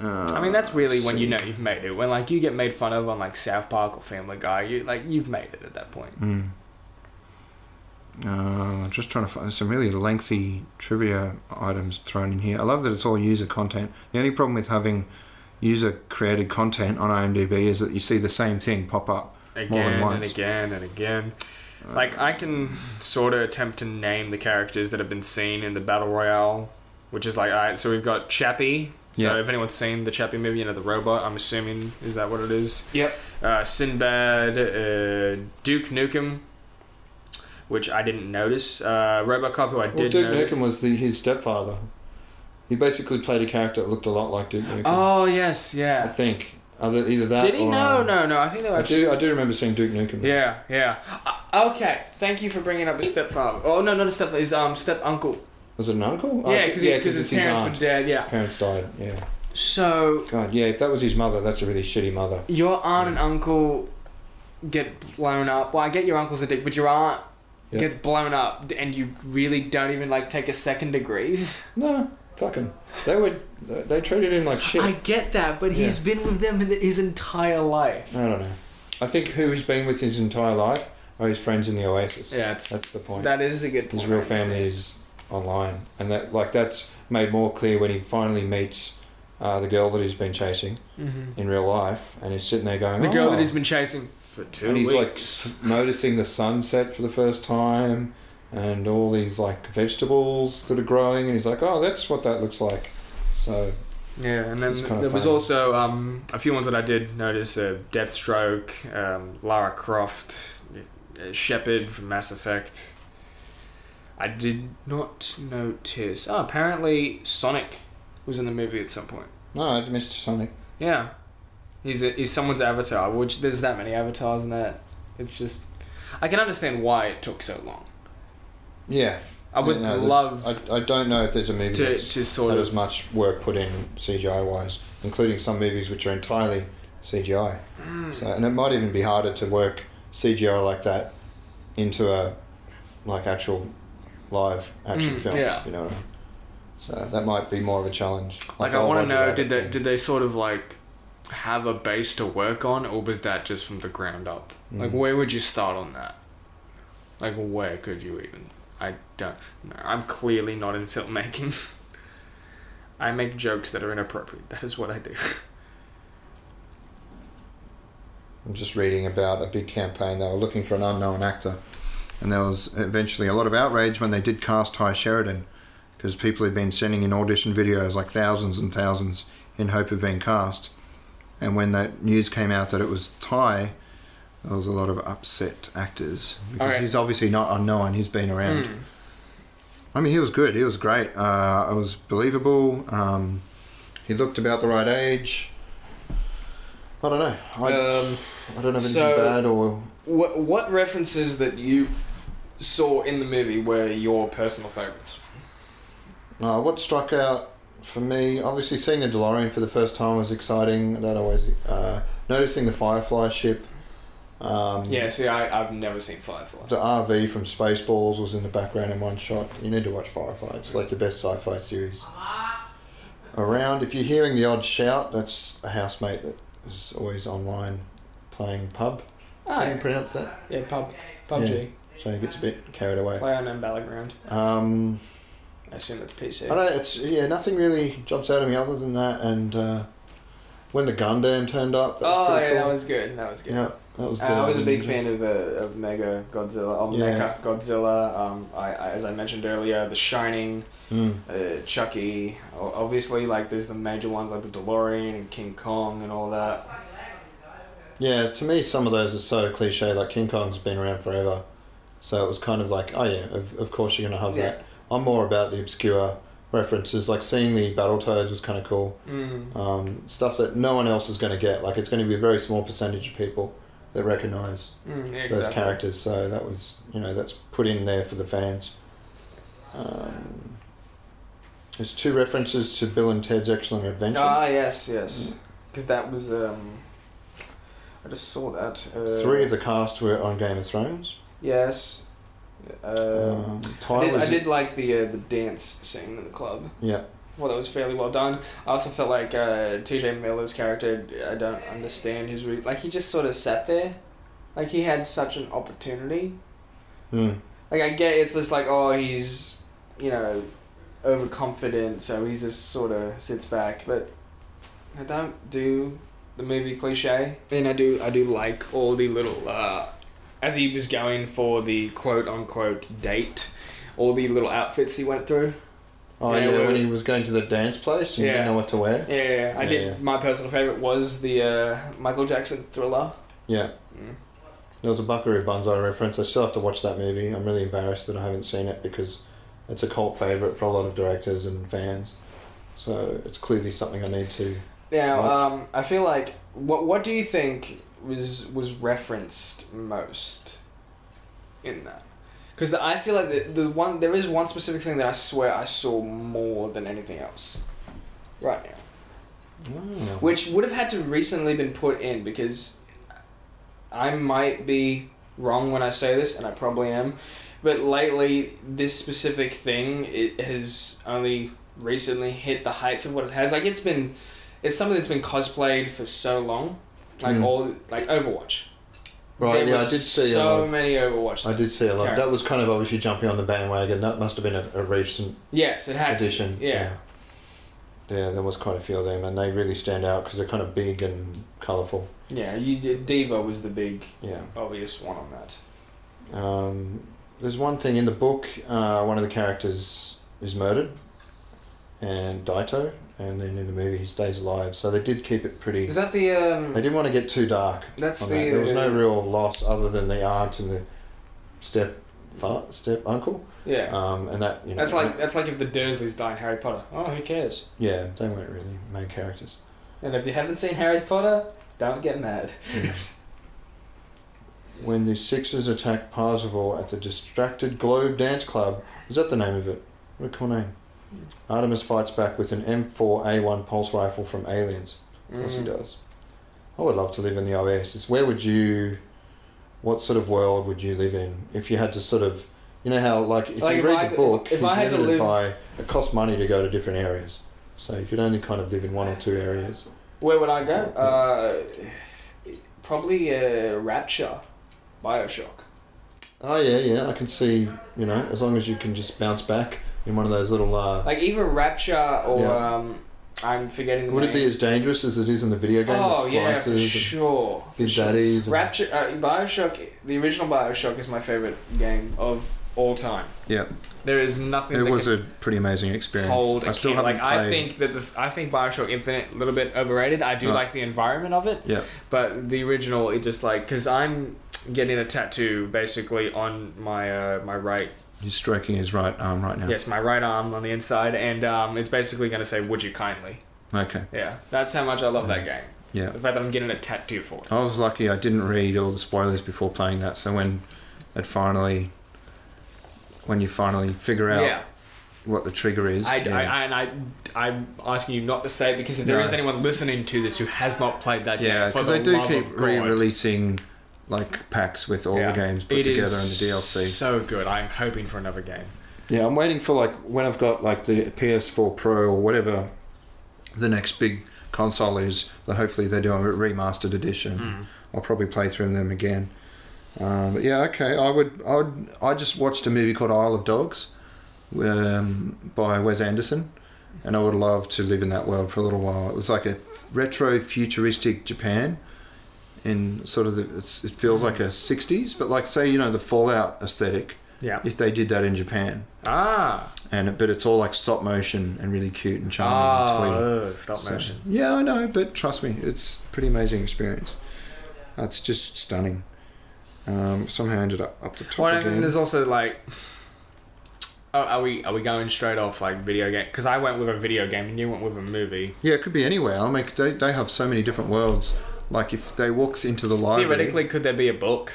Uh, I mean, that's really when you know you've made it. When like you get made fun of on like South Park or Family Guy, you like you've made it at that point. Mm. Uh, I'm just trying to find some really lengthy trivia items thrown in here. I love that it's all user content. The only problem with having user created content on IMDb is that you see the same thing pop up. Again More than and once. again and again. Uh, Like I can sort of attempt to name the characters that have been seen in the battle royale, which is like alright. So we've got Chappie. Yeah. So if anyone's seen the Chappie movie, you know the robot. I'm assuming is that what it is. Yep. Uh, Sinbad, uh, Duke Nukem, which I didn't notice. Uh, RoboCop, who I Well, did Duke notice. Nukem was the, his stepfather. He basically played a character that looked a lot like Duke Nukem. Oh yes, yeah. I think. Either, either that Did he? or, No, uh, no, no. I think they were I actually. do. I do remember seeing Duke Nukem. Yeah, yeah. Uh, okay, thank you for bringing up his stepfather. Oh no, not his stepfather. His um step uncle. Was it an uncle? Yeah, because because his it's his parents aunt. were dead. Yeah. His parents died. Yeah. So God, yeah. If that was his mother, that's a really shitty mother. your aunt and uncle get blown up. Well, I get your uncle's a dick, but your aunt Yeah. gets blown up, and you really don't even like take a second to grieve. No, fucking. They would. They treated him like shit. I get that, but he's been with them his entire life. I don't know. I think who he's been with his entire life are his friends in the Oasis. Yeah, That's the point. that is a good point. his real family is online, and that like that's made more clear when he finally meets uh, the girl that he's been chasing Mhm. in real life, and he's sitting there going, The girl "Oh." that he's been chasing for two and he's weeks. like noticing the sunset for the first time and all these like vegetables that are growing and he's like oh that's what that looks like so Yeah, and then there was also um, a few ones that I did notice: uh, Deathstroke, um, Lara Croft, uh, Shepard from Mass Effect. I did not notice. Oh, apparently Sonic was in the movie at some point. no i missed sonic Yeah, he's a, he's someone's avatar. Which there's that many avatars in that. It's just I can understand why it took so long. yeah I would Yeah, no, love I, I don't know if there's a movie to that's to sort had of as much work put in cgi wise including some movies which are entirely cgi Hmm. so and it might even be harder to work cgi like that into a like actual live action Mm, film yeah. you know what I mean? so that might be more of a challenge Like, the I want to know, did they thing. did they sort of like have a base to work on, or was that just from the ground up? Like, Mhm. where would you start on that? Like, where could you even? I don't. know. I'm clearly not in filmmaking. [laughs] I make jokes that are inappropriate. That is what I do. [laughs] I'm just reading about a big campaign. They were looking for an unknown actor, and there was eventually a lot of outrage when they did cast Tye Sheridan, because people had been sending in audition videos like thousands and thousands in hope of being cast. And when that news came out that it was Tye, there was a lot of upset actors because Alright. he's obviously not unknown. He's been around. Hmm. I mean, he was good. He was great. Uh, it was believable. Um, he looked about the right age. I don't know. I, Um, I don't have anything so- bad or what what references that you saw in the movie were your personal favorites? Uh, what struck out for me, obviously seeing the DeLorean for the first time was exciting. That always uh, noticing the Firefly ship. Um, Yeah, see, I I've never seen Firefly. The RV from Spaceballs was in the background in one shot. You need to watch Firefly. It's like the best sci-fi series around. If you're hearing the odd shout, that's a housemate that is always online playing pub. How do you pronounce that? yeah, pub, PUBG. So he gets a bit carried away. Play on Battleground. Um, I assume it's PC. I don't. know, It's yeah. Nothing really jumps out at me other than that, and uh, when the Gundam turned up. That was Oh pretty yeah, cool. that was good. That was good. yeah, that was. Uh, I was a big fan of, uh, of Mega Godzilla, or Yeah. Mecha Godzilla. Um, I, I, as I mentioned earlier, The Shining, Mm, uh, Chucky. O- Obviously, like there's the major ones like the DeLorean and King Kong and all that. yeah, to me, some of those are so cliche. Like King Kong's been around forever, so it was kind of like, oh yeah, of, of course you're gonna have Yeah. that. I'm more about the obscure references. Like seeing the Battletoads was kind of cool. Mm. Um, stuff that no one else is going to get. Like it's going to be a very small percentage of people that recognize Mm, yeah, those exactly. characters. So that was, you know, that's put in there for the fans. Um, there's two references to Bill and Ted's Excellent Adventure. Ah yes, yes, because that was um. I just saw that. Uh, Three of the cast were on Game of Thrones. Yes. Uh, Um, I, did, was, I did like the uh, the dance scene in the club. yeah, Well, that was fairly well done. I also felt like uh, T.J. Miller's character. I don't understand his re- like. He just sort of sat there, like he had such an opportunity. mm, Like I get it's just like oh he's, you know, overconfident, so he just sort of sits back. But I don't do the movie cliche. And I do I do like all the little uh, as he was going for the quote unquote date, all the little outfits he went through. Oh Yeah, yeah, when he was going to the dance place and Yeah. didn't know what to wear. Yeah, yeah, yeah. I Yeah, did. yeah. My personal favorite was the uh, Michael Jackson Thriller. Yeah. Mm. There was a Buckaroo Banzai reference. I still have to watch that movie. I'm really embarrassed that I haven't seen it because it's a cult favorite for a lot of directors and fans. So it's clearly something I need to. Now, What? um, I feel like what what do you think was was referenced most in that? Because I feel like the, the one there is one specific thing that I swear I saw more than anything else, right now, Oh. which would have had to recently been put in because I might be wrong when I say this, and I probably am, but lately this specific thing it has only recently hit the heights of what it has. Like it's been, it's something that's been cosplayed for so long, like Mm. all like Overwatch. Right, There yeah, I did see a so lot. Of, many Overwatch. I did see a lot. That was kind of obviously jumping on the bandwagon. That must have been a, a recent Yes, it had. addition. yeah. yeah. Yeah, there was quite a few of them, and they really stand out because they're kind of big and colourful. Yeah, you D.Va was the big Yeah. obvious one on that. Um, there's one thing in the book. Uh, one of the characters is murdered, and Daito, and then in the movie he stays alive. So they did keep it pretty. Is that the um? They didn't want to get too dark That's the. that. There was no uh, real loss other than the aunt and the step step uncle. Yeah. Um, and that you know. That's like that's like if the Dursleys die in Harry Potter. Oh, who cares? Yeah, they weren't really main characters. And if you haven't seen Harry Potter, don't get mad. [laughs] when the Sixers attack Parzival at the Distracted Globe Dance Club, is that the name of it? What a cool name. Artemis fights back with an M4A1 pulse rifle from Aliens. Of course he Mm. does. I would love to live in the Oasis. Where would you, what sort of world would you live in if you had to sort of, you know how like if Like, you if read I the book, if he's I had to live- by it costs money to go to different areas, so you could only kind of live in one or two areas. Where would I go? Uh, probably uh, Rapture, Bioshock. Oh yeah, yeah, I can see. You know, as long as you can just bounce back in one of those little. Uh, Like either Rapture or Yeah. um, I'm forgetting the would it be as dangerous as it is in the video game? Oh yeah, for sure. for big sure. daddies. Rapture, uh, Bioshock. The original Bioshock is my favorite game of all time. Yeah. There is nothing. It that was a pretty amazing experience. hold. I still haven't like. played. I think that the I think Bioshock Infinite a little bit overrated. I do Oh. like the environment of it. Yeah. But the original, it just like because I'm getting a tattoo basically on my uh, my right He's stroking his right arm right now. yes my right arm on the inside, and um, it's basically going to say "Would you kindly." Okay. Yeah, that's how much I love that game. Yeah. The fact that I'm getting a tattoo for it. I was lucky. I didn't read all the spoilers before playing that. So when it finally, when you finally figure out Yeah, what the trigger is, I, yeah. I, I, and I, I'm asking you not to say it because if there No. is anyone listening to this who has not played that yeah, game, for because the they do keep re-releasing like packs with all Yeah. the games put it together in the DLC. So good. I'm hoping for another game. Yeah, I'm waiting for like when I've got like the PS4 Pro or whatever the next big console is that hopefully they do a remastered edition. Mm. I'll probably play through them again. Um, but yeah, okay. I would. I would. I just watched a movie called Isle of Dogs, um, by Wes Anderson, and I would love to live in that world for a little while. It was like a retro futuristic Japan. In sort of the, it's, it feels like a 60s, but like say you know the Fallout aesthetic. Yeah. If they did that in Japan, Ah. and it, but it's all like stop motion and really cute and charming and twee. Oh, ugh, stop So- motion. Yeah, I know, but trust me, it's pretty amazing experience. It's just stunning. Um, somehow ended up up the top Well, and there's also like, oh, are we are we going straight off like video game? Because I went with a video game and you went with a movie. Yeah, it could be anywhere. I mean, they, they have so many different worlds. Like if they walk into the library, Theoretically, could there be a book?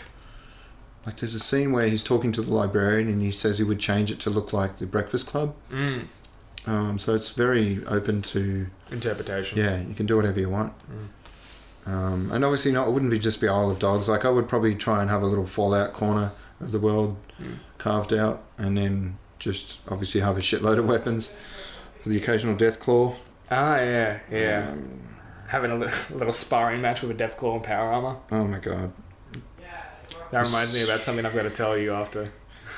like there's a scene where he's talking to the librarian and he says he would change it to look like the Breakfast Club. Mm. Um, so it's very open to Interpretation. yeah, you can do whatever you want. Um, and obviously, not it wouldn't be just be Isle of Dogs. Like I would probably try and have a little Fallout corner of the world Mm. carved out, and then just obviously have a shitload of weapons, with the occasional death claw. Ah, yeah, yeah. Um, Having a li- little sparring match with a Death Claw and Power Armor. oh my god. That reminds me about something I've got to tell you after.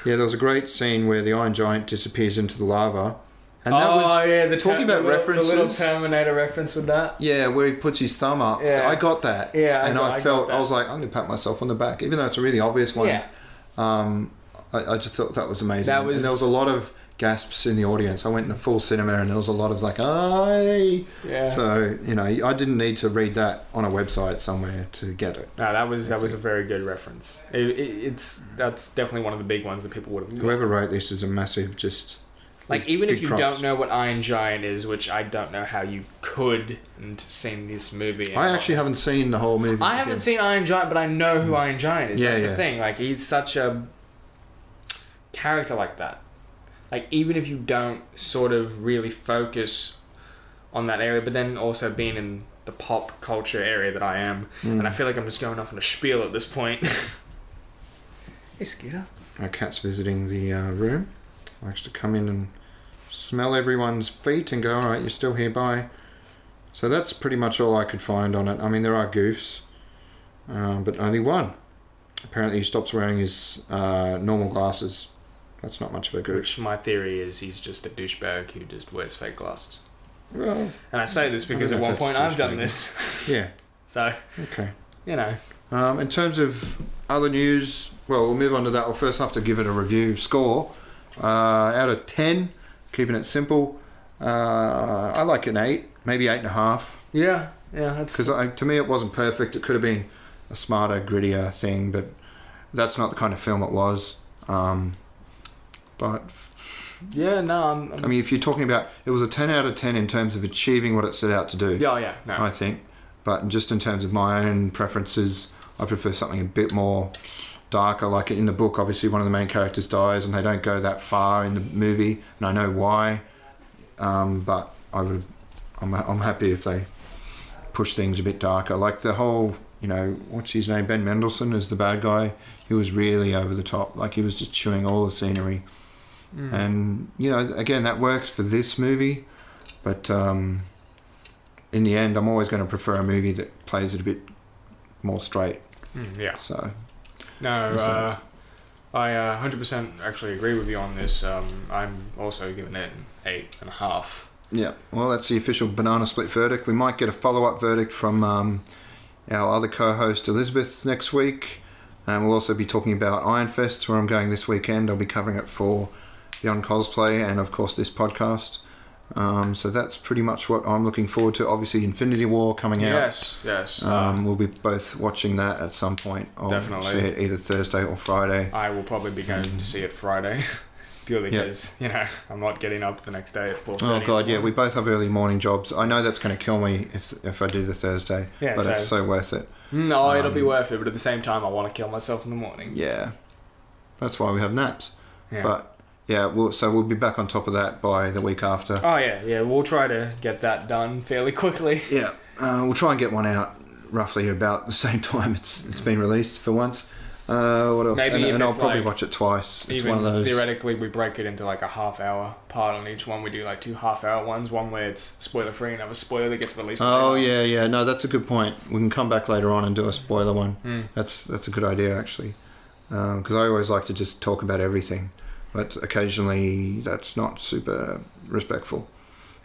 Yeah, there was a great scene where the Iron Giant disappears into the lava, and that oh was yeah, the talking ter- about the, little- The little. Terminator reference with that. yeah, where he puts his thumb up. Yeah. I got that. Yeah, I and got- I, I felt I that. was like, I'm gonna pat myself on the back, even though it's a really obvious one. Yeah. Um, I, I just thought that was amazing. That was- and there was a lot of gasps in the audience. I went in a full cinema, and there was a lot of like, "Aye." Yeah. So you know, I didn't need to read that on a website somewhere to get it. no, that was that was a very good reference. It, it, it's that's definitely one of the big ones that people would have. Whoever wrote this is a massive just. Like even if you props. don't know what Iron Giant is, which I don't know how you could and seen this movie. I actually haven't seen the whole movie. I haven't seen Iron Giant, but I know who mm. Iron Giant is. Yeah, That's yeah. the thing. Like he's such a character like that. Like even if you don't sort of really focus on that area, but then also being in the pop culture area that I am, Mm. and I feel like I'm just going off on a spiel at this point. [laughs] hey, Scooter. Our cat's visiting the uh, room. Likes to come in and smell everyone's feet and go, all right, you're still here, bye. So that's pretty much all I could find on it. I mean, there are goofs, um, but only one. Apparently, he stops wearing his uh, normal glasses. That's not much of a goof. Which my theory is he's just a douchebag who just wears fake glasses. Well, And I say this because at one point I've done this. [laughs] yeah, So, okay. you know. Um, in terms of other news, well, we'll move on to that. We'll first have to give it a review score. Uh, out of 10, keeping it simple, uh, I like an 8, maybe 8.5. Yeah, yeah, that's Because to me, it wasn't perfect. It could have been a smarter, grittier thing, but that's not the kind of film it was. Um, but yeah. No, I'm. I'm I mean, if you're talking about, it was a 10 out of 10 in terms of achieving what it set out to do. yeah, oh, yeah, no. I think. But just in terms of my own preferences, I prefer something a bit more darker. Like in the book, obviously one of the main characters dies, and they don't go that far in the movie, and I know why. Um, but I would, I'm, I'm happy if they push things a bit darker. Like the whole, you know, what's his name? Ben Mendelsohn is the bad guy. He was really over the top. Like he was just chewing all the scenery. Mm. And you know, again, that works for this movie, but um, in the end, I'm always going to prefer a movie that plays it a bit more straight. Mm, yeah. So No, uh, I uh, 100% actually agree with you on this. Um, I'm also giving it an eight and a half. yeah, well, that's the official banana split verdict. We might get a follow-up verdict from um, our other co-host Elizabeth next week, and we'll also be talking about Iron Fest, where I'm going this weekend. I'll be covering it for Beyond Cosplay and of course this podcast. Um, so that's pretty much what I'm looking forward to. Obviously, Infinity War coming out. Yes, yes. Um, we'll be both watching that at some point. I'll Definitely. see it either Thursday or Friday. I will probably be going to see it Friday. [laughs] Purely because, you know, I'm not getting up the next day at 4 Oh god, yeah, we both have early morning jobs. I know that's going to kill me if if I do the Thursday, Yeah, but so- it's so worth it. No, it'll be um, worth it, but at the same time, I want to kill myself in the morning. Yeah, that's why we have naps. Yeah. But yeah, we'll, so we'll be back on top of that by the week after. Oh, yeah, yeah. We'll try to get that done fairly quickly. [laughs] Yeah, uh, we'll try and get one out roughly about the same [laughs] time it's it's been released for once. Uh, what else? Maybe and and I'll probably like- watch it twice. It's Even one of those. theoretically, we break it into like a half hour part on each one. We do like two half hour ones, one where it's spoiler free, and have a spoiler that gets released. Oh yeah, yeah. No, that's a good point. We can come back later on and do a spoiler one. Mm. That's that's a good idea actually, because I always like to just talk about everything, but occasionally that's not super respectful.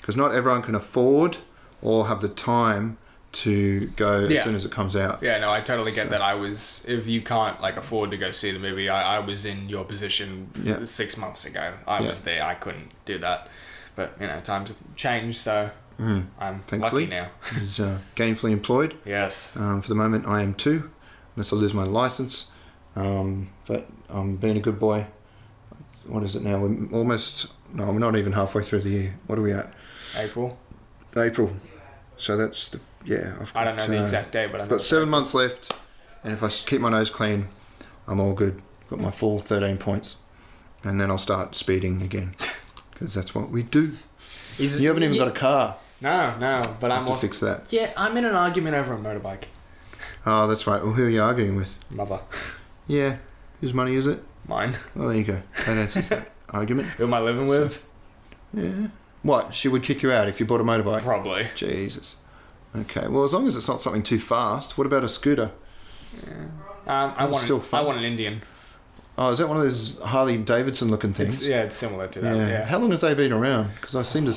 because not everyone can afford or have the time to go Yeah. as soon as it comes out. Yeah, no, I totally get that. I was, if you can't like afford to go see the movie, I, I was in your position Yeah. six months ago. I Yeah. was there. I couldn't do that, but you know, times have changed, so Mm. I'm Thankfully. lucky now. [laughs] He's uh, gainfully employed. Yes. Um, for the moment, I am too, unless I lose my license. Um, but I'm being a good boy. What is it now? We're almost. No, we're not even halfway through the year. What are we at? April. April. So that's the yeah. I've got, I don't know the uh, exact date, but I've got seven months left, and if I keep my nose clean, I'm all good. Got my full 13 points, and then I'll start speeding again, [laughs] because that's what we do. Is You haven't even got a car. No, no, but I I'm to also. fix that. Yeah, I'm in an argument over a motorbike. Oh, that's right. Well, who are you arguing with? Mother. Yeah. Whose money is it? Mine. Well, there you go. That answers that [laughs] argument. Who am I living with? Yeah. What? She would kick you out if you bought a motorbike? Probably. Jesus. Okay. Well, as long as it's not something too fast. What about a scooter? Yeah. Um, I want. still An, I want an Indian. Oh, is that one of those Harley Davidson looking things? It's, yeah, it's similar to that. yeah. Yeah. How long have they been around? Because I seem to.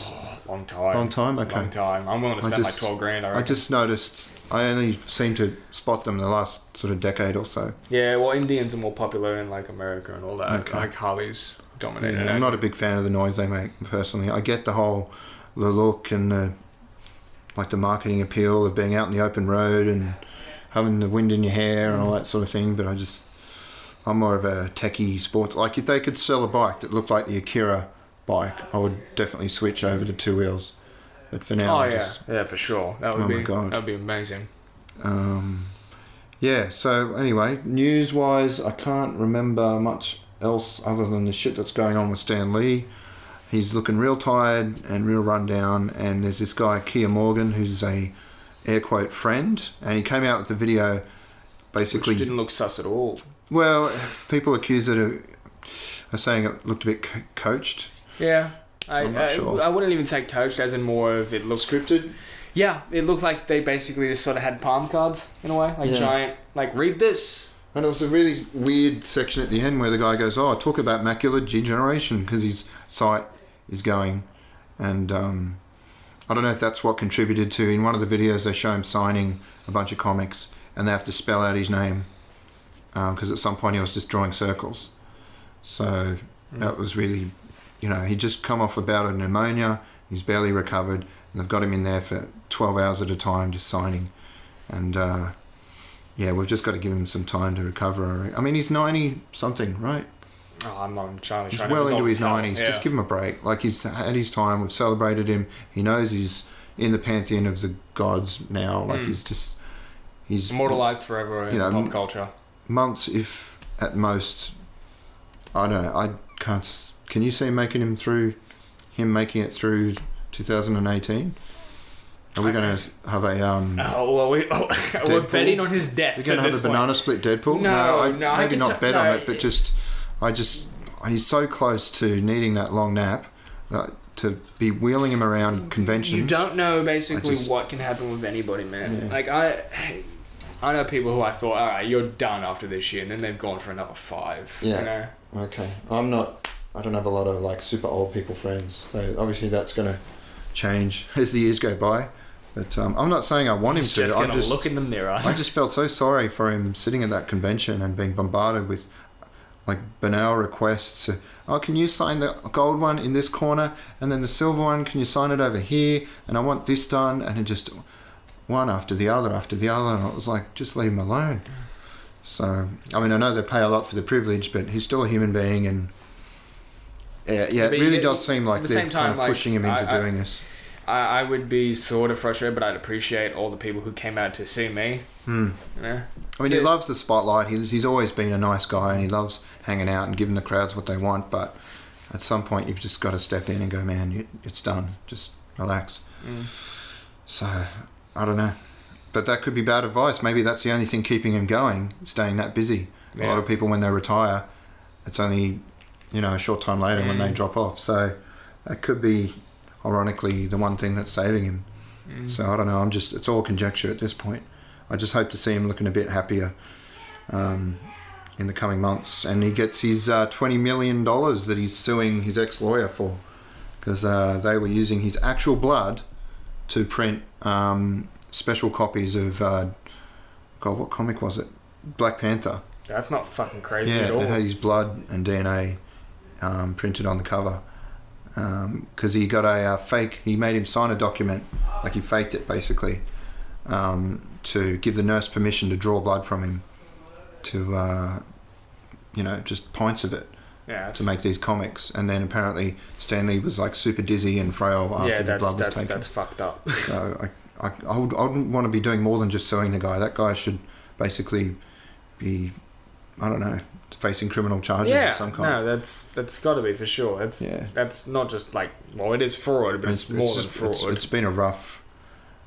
Long time. Long time. Okay. Long time. I'm willing to spend like twelve grand. I, I just noticed. I only seem to spot them in the last sort of decade or so. Yeah, well, Indians are more popular in like America and all that. Okay. Like Harleys dominated. Yeah. I'm not a big fan of the noise they make personally. I get the whole the look and the like the marketing appeal of being out in the open road and having the wind in your hair and all that sort of thing, but I just I'm more of a techie sports. Like if they could sell a bike that looked like the Akira bike, I would definitely switch over to two wheels. But for now, Oh I yeah, just yeah, for sure. That would Oh be my God. that would be amazing. Um, yeah, so anyway, news wise, I can't remember much else other than the shit that's going on with Stan Lee. He's looking real tired and real run down, and there's this guy, Keya Morgan, who's a air quote friend, and he came out with the video basically. Which didn't look sus at all. well, people accuse it of are saying it looked a bit co- coached. Yeah. I, I'm not I, sure. I wouldn't even say coached as in more of it looked Scripted? Yeah, it looked like they basically just sort of had palm cards in a way, like Yeah. giant like read this. And it was a really weird section at the end where the guy goes, "Oh, talk about macular degeneration," because his sight is going, and um, I don't know if that's what contributed to. In one of the videos, they show him signing a bunch of comics, and they have to spell out his name because at some point he was just drawing circles. So that was really, you know, he just come off a bout of pneumonia. He's barely recovered, and they've got him in there for 12 hours at a time just signing, and. Uh, yeah, we've just got to give him some time to recover. I mean, he's 90 something, right? Oh, I'm not entirely He's sure. well into his as hell. 90s. Yeah. Just give him a break. Like, he's had his time. We've celebrated him. He knows he's in the pantheon of the gods now. Like, Mm. he's just. He's immortalized forever in You know, pop culture. months, if at most. I don't know. I can't. Can you see making him through. Him making it through 2018? Are we going to have a. um? Oh well, we oh, [laughs] we're betting on his death. We're going to have a point. banana split Deadpool? No, I, no, maybe not t- bet on no, it, but just, I just, he's so close to needing that long nap to be wheeling him around conventions. You don't know basically just- what can happen with anybody, man. Yeah. Like I, I know people who I thought, all right, you're done after this year, and then they've gone for another five. Yeah. You know? Okay, I'm not. I don't have a lot of like super old people friends, so obviously that's going to change as the years go by. But um, I'm not saying I want He's him just to. I'm gonna just, look in the mirror. I just felt so sorry for him sitting at that convention and being bombarded with like banal requests. Oh, can you sign the gold one in this corner, and then the silver one? Can you sign it over here? And I want this done, and it just one after the other after the other, and it was like just leave him alone. So I mean, I know they pay a lot for the privilege, but he's still a human being, and yeah, yeah, But it really you- does seem like the they're same kind of like, pushing him into I- I- doing this. I, I would be sort of frustrated, but I'd appreciate all the people who came out to see me. Hmm. You know? I mean, he loves the spotlight. He's, he's always been a nice guy and he loves hanging out and giving the crowds what they want. But at some point, you've just got to step in and go, man, you, it's done. Just relax. Mm. So, I don't know. But that could be bad advice. Maybe that's the only thing keeping him going, staying that busy. A lot of people, when they retire, it's only, you know, a short time later when they Mm. drop off. So, that could be, ironically, the one thing that's saving him. Mm. So I don't know. I'm just it's all conjecture at this point. I just hope to see him looking a bit happier um, in the coming months, and he gets his uh, twenty million dollars that he's suing his ex lawyer for because uh, they were using his actual blood to print um, special copies of uh, God, what comic was it? Black Panther. That's not fucking crazy Yeah, at all. it had his blood and DNA um, printed on the cover. Because he got a uh, fake, he made him sign a document, like he faked it basically, um, to give the nurse permission to draw blood from him, to, uh, you know, just pints of it yeah, to make these comics. And then apparently Stan Lee was like super dizzy and frail after yeah, the blood was that's taken. that's fucked up. [laughs] So I, I, I, would, I wouldn't want to be doing more than just suing the guy. That guy should basically be, I don't know, facing criminal charges yeah, of some kind. no, that's that's got to be for sure. It's Yeah. that's not just like well, it is fraud, but it's, more than just- fraud. it's- it's been a rough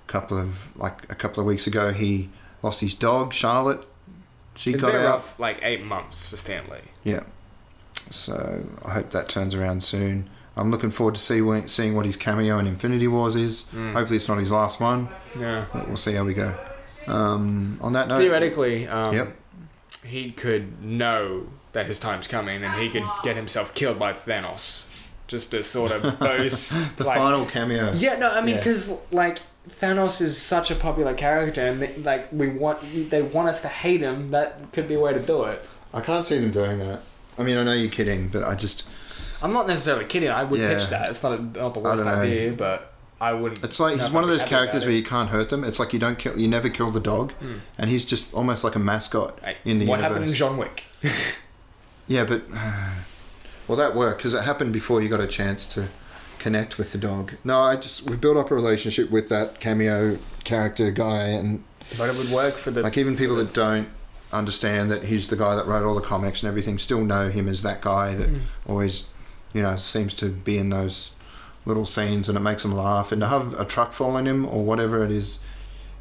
couple of like a couple of weeks ago. He lost his dog, Charlotte. She It's got been a out. rough like eight months for Stan Lee. Yeah. So I hope that turns around soon. I'm looking forward to see when, seeing what his cameo in Infinity Wars is. Mm. Hopefully, it's not his last one. Yeah. But we'll see how we go. Um, on that note, Theoretically, um, Yep. He could know that his time's coming, and he could get himself killed by Thanos, just to sort of [laughs] boast. the like, final cameo. Yeah, no, I mean, Yeah. because like Thanos is such a popular character, and they, like we want, they want us to hate him. That could be a way to do it. I can't see them doing that. I mean, I know you're kidding, but I just. I'm not necessarily kidding. I would Yeah. pitch that. It's not, a, not the worst idea, but I wouldn't. It's like he's one of those characters where you can't hurt them. It's like you don't kill, you never kill the dog, Hmm. and he's just almost like a mascot Hey, in the what universe. happened in John Wick? [laughs] Yeah, but [sighs] well, that worked because it happened before you got a chance to connect with the dog. No, I just we built up a relationship with that cameo character guy, and But it would work for the. like even people that don't understand that he's the guy that wrote all the comics and everything still know him as that guy that Mm. always, you know, seems to be in those little scenes and it makes them laugh. And to have a truck fall on him or whatever it is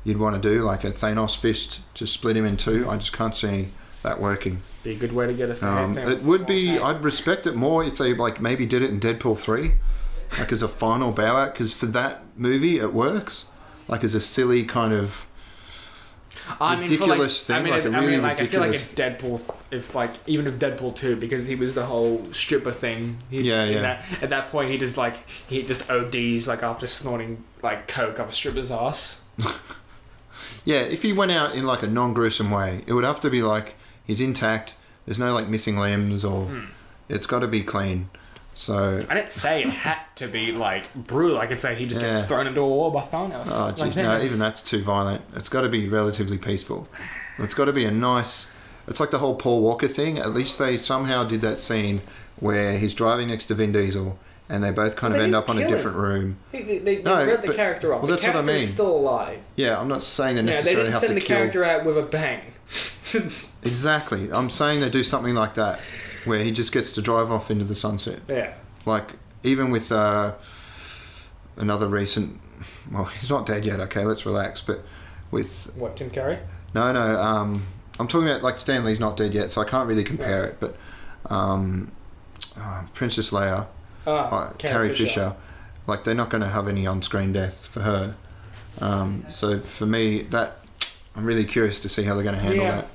you'd want to do, like a Thanos fist to split him in two, I just can't see that working. be a good way to get us Um, it would that's all I'm be. I'd respect it more if they like maybe did it in Deadpool three, like as a final bow out. Because for that movie, it works. Like as a silly kind of. I mean, ridiculous for like, I thing, mean, like a I really mean, like I feel like if Deadpool, if like even if Deadpool two, because he was the whole stripper thing. He, Yeah, yeah. That, at that point, he just like he just ODs like after snorting like coke up a stripper's ass. [laughs] Yeah, if he went out in like a non gruesome way, it would have to be like he's intact. There's no like missing limbs or. Hmm. It's got to be clean. So. I didn't say it had to be like brutal. I could say he just Yeah. gets thrown into a wall by Thanos. Oh, Like, jeez, no, that's- even that's too violent. It's got to be relatively peaceful. It's got to be a nice. It's like the whole Paul Walker thing. At least they somehow did that scene where he's driving next to Vin Diesel, and they both kind Well, of end up on a kill him. different room. They, they, they No, read the but- character off. well, that's what I mean. still alive. Yeah, I'm not saying they necessarily Yeah, they didn't have send to the kill. character out with a bang. [laughs] Exactly. I'm saying they do something like that, where he just gets to drive off into the sunset. Yeah. Like even with uh, another recent. Well, [laughs] he's not dead yet. Okay, let's relax. But with What, Tim Curry? No, no. Um, I'm talking about like Stan Lee's not dead yet, so I can't really compare it. But um, uh, Princess Leia, Ah, uh, Carrie Fisher. like they're not going to have any on-screen death for her. Um, so for me, that I'm really curious to see how they're going to handle Yeah. that.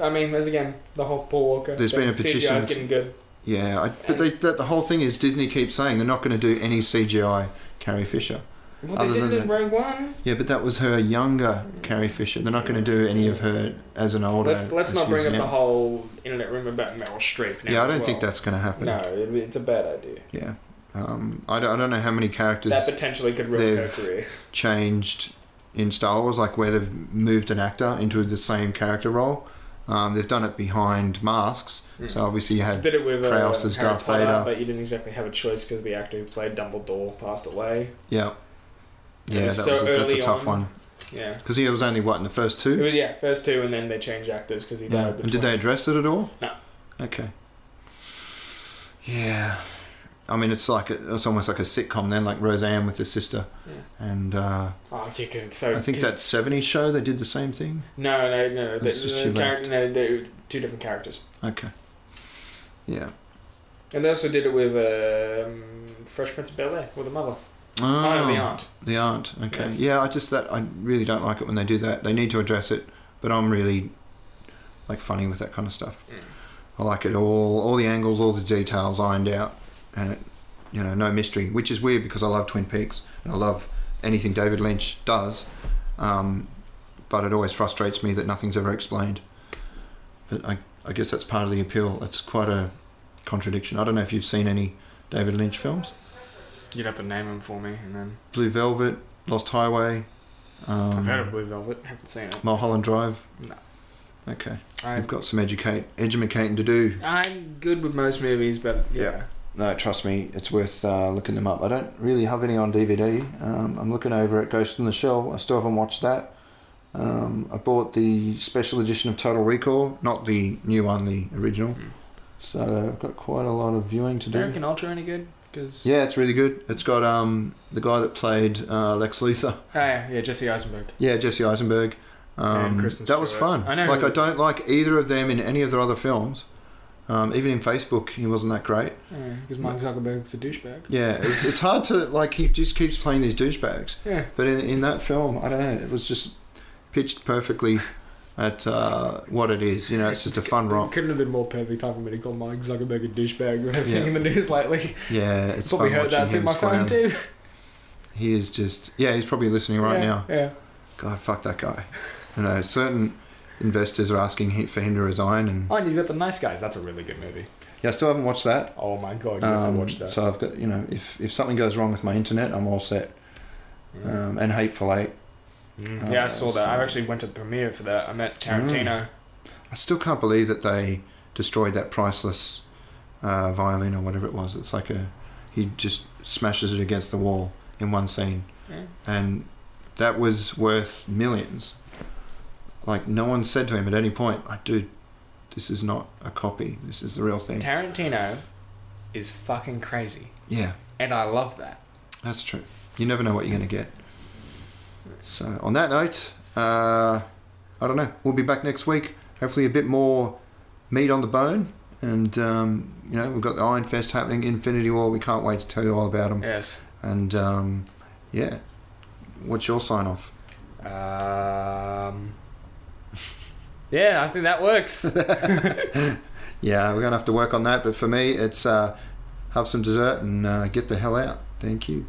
I mean, as again, the whole Paul Walker. There's been a petition is getting good. Yeah, I, but they, that, the whole thing is Disney keeps saying they're not going to do any CGI Carrie Fisher. Well, Other they did it in Rogue One. Yeah, but that was her younger Carrie Fisher. They're not going to do any of her as an older. Let's let's not bring up the whole internet rumor about Meryl Streep. Now Yeah, I don't think that's going to happen. No, it- it's a bad idea. Yeah. Um, I, don't, I don't know how many characters That potentially could ruin her career. changed in Star Wars, like where they've moved an actor into the same character role. Um, they've done it behind masks. Mm. So obviously you had Did it with uh, Prowse as Harry Darth Potter, Vader. but you didn't exactly have a choice because the actor who played Dumbledore passed away. yeah, yeah, that was was a, that's a tough on. one Yeah, because he was only what in the first two. it was yeah first two, and then they changed actors because he Yeah, died. and did they address it at all? No. Okay. Yeah, I mean it's like a, it's almost like a sitcom then, like Roseanne with her sister, Yeah. and uh, Oh yeah, because it's so. I think that '70s show they did the same thing. No, no, no. The, the character, no, two different characters, Okay. Yeah. and they also did it with um, Fresh Prince of Bel Air with the mother. Oh, Oh, the aunt. The aunt. Okay. Yes. Yeah, I just that I really don't like it when they do that. They need to address it, but I'm really like funny with that kind of stuff. Mm. I like it all, all the angles, all the details ironed out, and it you know no mystery, which is weird because I love Twin Peaks and I love anything David Lynch does. Um, but it always frustrates me that nothing's ever explained. But I, I guess that's part of the appeal. It's quite a contradiction. I don't know if you've seen any David Lynch films. You'd have to name them for me, and then Blue Velvet, Lost Highway, um, I've heard of Blue Velvet. Haven't seen it. Mulholland Drive. No. Okay, I, you've got some educate educating to do. I'm good with most movies, but yeah. Yeah. No, trust me, it's worth uh, looking them up. I don't really have any on DVD. Um, I'm looking over at Ghost in the Shell. I still haven't watched that. Um, I bought the special edition of Total Recall, not the new one, the original. Mm. So I've got quite a lot of viewing to do. American Ultra any good? Because Yeah, it's really good. It's got um, the guy that played uh, Lex Luthor. oh, yeah, yeah, Jesse Eisenberg. Yeah, Jesse Eisenberg. Um, And Kristen that was fun. I know like I don't like either of them in any of their other films. Um, even in Facebook, he wasn't that great. Because Mark Zuckerberg's a douchebag. Yeah, it's, it's hard to like. He just keeps playing these douchebags. Yeah. But in, in that film, I don't know. It was just pitched perfectly at uh, what it is. You know, it's just a fun romp. Couldn't have been more perfect time for me to call Mark Zuckerberg a douchebag everything Yeah. in the news lately. Yeah, it's Probably fun heard that through my phone too. He is just. Yeah, he's probably listening right yeah, now. Yeah. God, fuck that guy. You know, certain investors are asking for him to resign, and Oh, and you've got the Nice Guys. That's a really good movie. yeah, I still haven't watched that. Oh my god, you have to Um, watch that. So I've got, you know, if if something goes wrong with my internet, I'm all set. Mm. Um, and Hateful Eight. Mm. yeah, I saw that. I actually went to the premiere for that. I met Tarantino. I still can't believe that they destroyed that priceless uh, violin or whatever it was. It's like a he just smashes it against the wall in one scene, Yeah. and that was worth millions. Like no one said to him at any point, like, dude, this is not a copy. This is the real thing. Tarantino is fucking crazy, Yeah, and I love that. that's true. You never know what you're going to get. So on that note, uh, I don't know. We'll be back next week. Hopefully, a bit more meat on the bone. And um, you know, we've got the Iron Fest happening, Infinity War. We can't wait to tell you all about them. Yes. And um, yeah, what's your sign off? Um. Yeah, I think that works. [laughs] [laughs] Yeah, we're gonna have to work on that. But for me, it's uh, have some dessert and uh, get the hell out. Thank you.